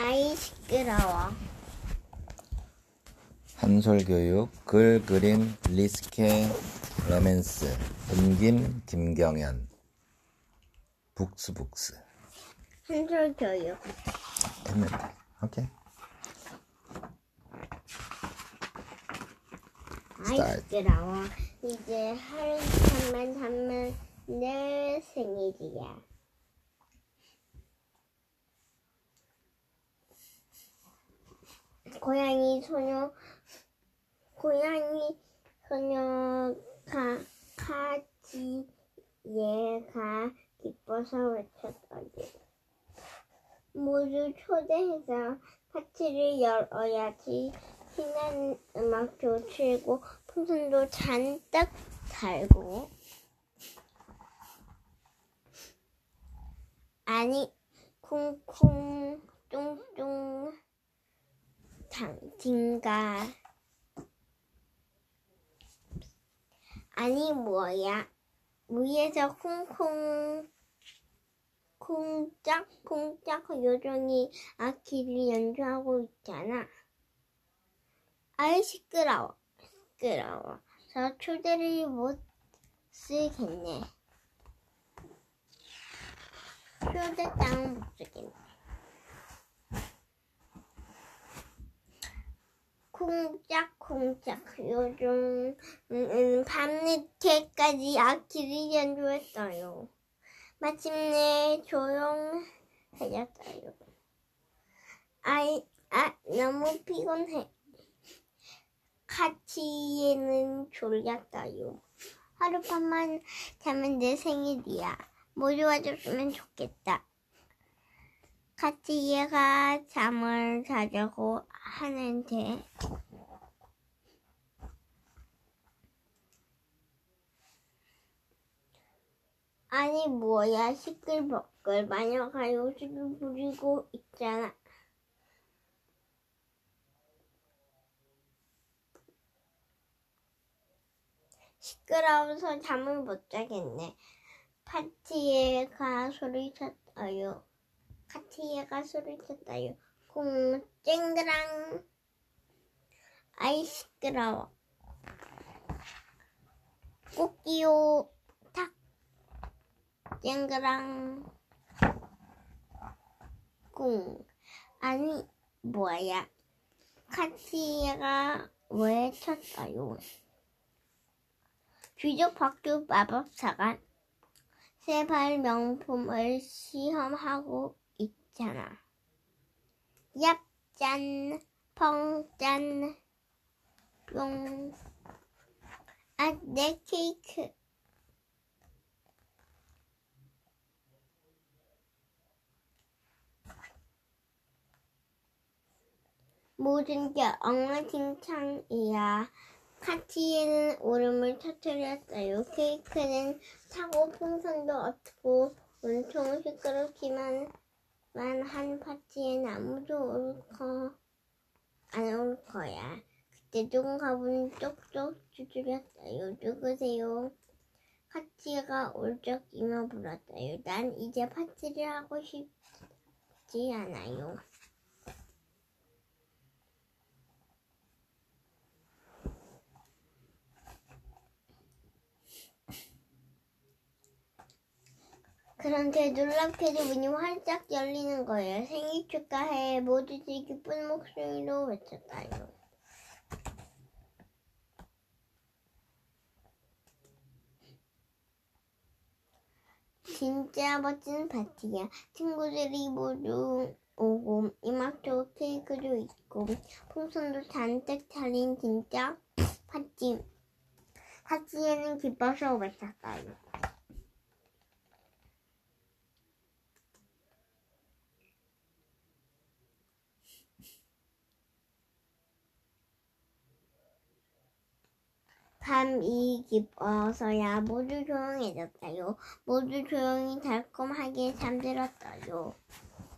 아이 시끄러워. 한솔교육 글 그림 리스케 로맨스 은김 김경연 북스북스 한솔 교육. 했는데 오케이 아이. 시끄러워. 이제 하루 잠만 자면 내 생일이야. 고양이 소녀 고양이 소녀가 가지 얘가 기뻐서 외쳤어요. 모두 초대해서 파티를 열어야지 신나는 음악도 틀고 풍선도 잔뜩 달고 아니 쿵쿵 뚱뚱 당진가? 아니 뭐야? 위에서 쿵쿵 쿵짝쿵짝 요정이 악기를 연주하고 있잖아. 아이 시끄러워. 시끄러워. 저 초대를 못 쓰겠네. 초대장은 못 쓰겠네 쿵짝쿵짝 요즘 음, 밤늦게까지 악기를 연주했어요. 마침내 조용해졌어요. 아이, 아, 너무 피곤해. 같이에는 졸렸어요. 하룻밤만 자면 내 생일이야. 모두 와줬으면 좋겠다. 같이 얘가 잠을 자려고 하는데. 아니 뭐야. 시끌벅글 마녀가 요식을 부리고 있잖아. 시끄러워서 잠을 못 자겠네. 파티에 가 소리쳤어요 파티에가 소리쳤어요. 공 쨍그랑 아이 시끄러워. 꽃기요. 탁. 쨍그랑. 꿍 아니 뭐야. 카티에가 왜 쳤어요? 귀족박두 마법사가 세발 명품을 시험하고 있잖아 얍짠 펑짠 뿅 아, 내 케이크. 모든 게 엉망진창이야. 카티에는 울음을 터뜨렸어요. 케이크는 타고 풍선도 없고 온통 시끄럽기만 한 파티엔 아무도 올 거 안 올 거야. 그때 누군가 문을 쪽쪽 두드렸어요. 누구세요? 파티가 올적이며 불었어요. 난 이제 파티를 하고 싶지 않아요. 그런데 놀랍게도 문이 활짝 열리는 거예요. 생일 축하해. 모두들 기쁜 목소리로 외쳤어요. 진짜 멋진 파티야. 친구들이 모두 오고 이막도 케이크도 있고 풍선도 잔뜩 차린 진짜 파티. 파티에는 기뻐서 외쳤어요. 밤이 깊어서야 모두 조용해졌어요. 모두 조용히 달콤하게 잠들었어요.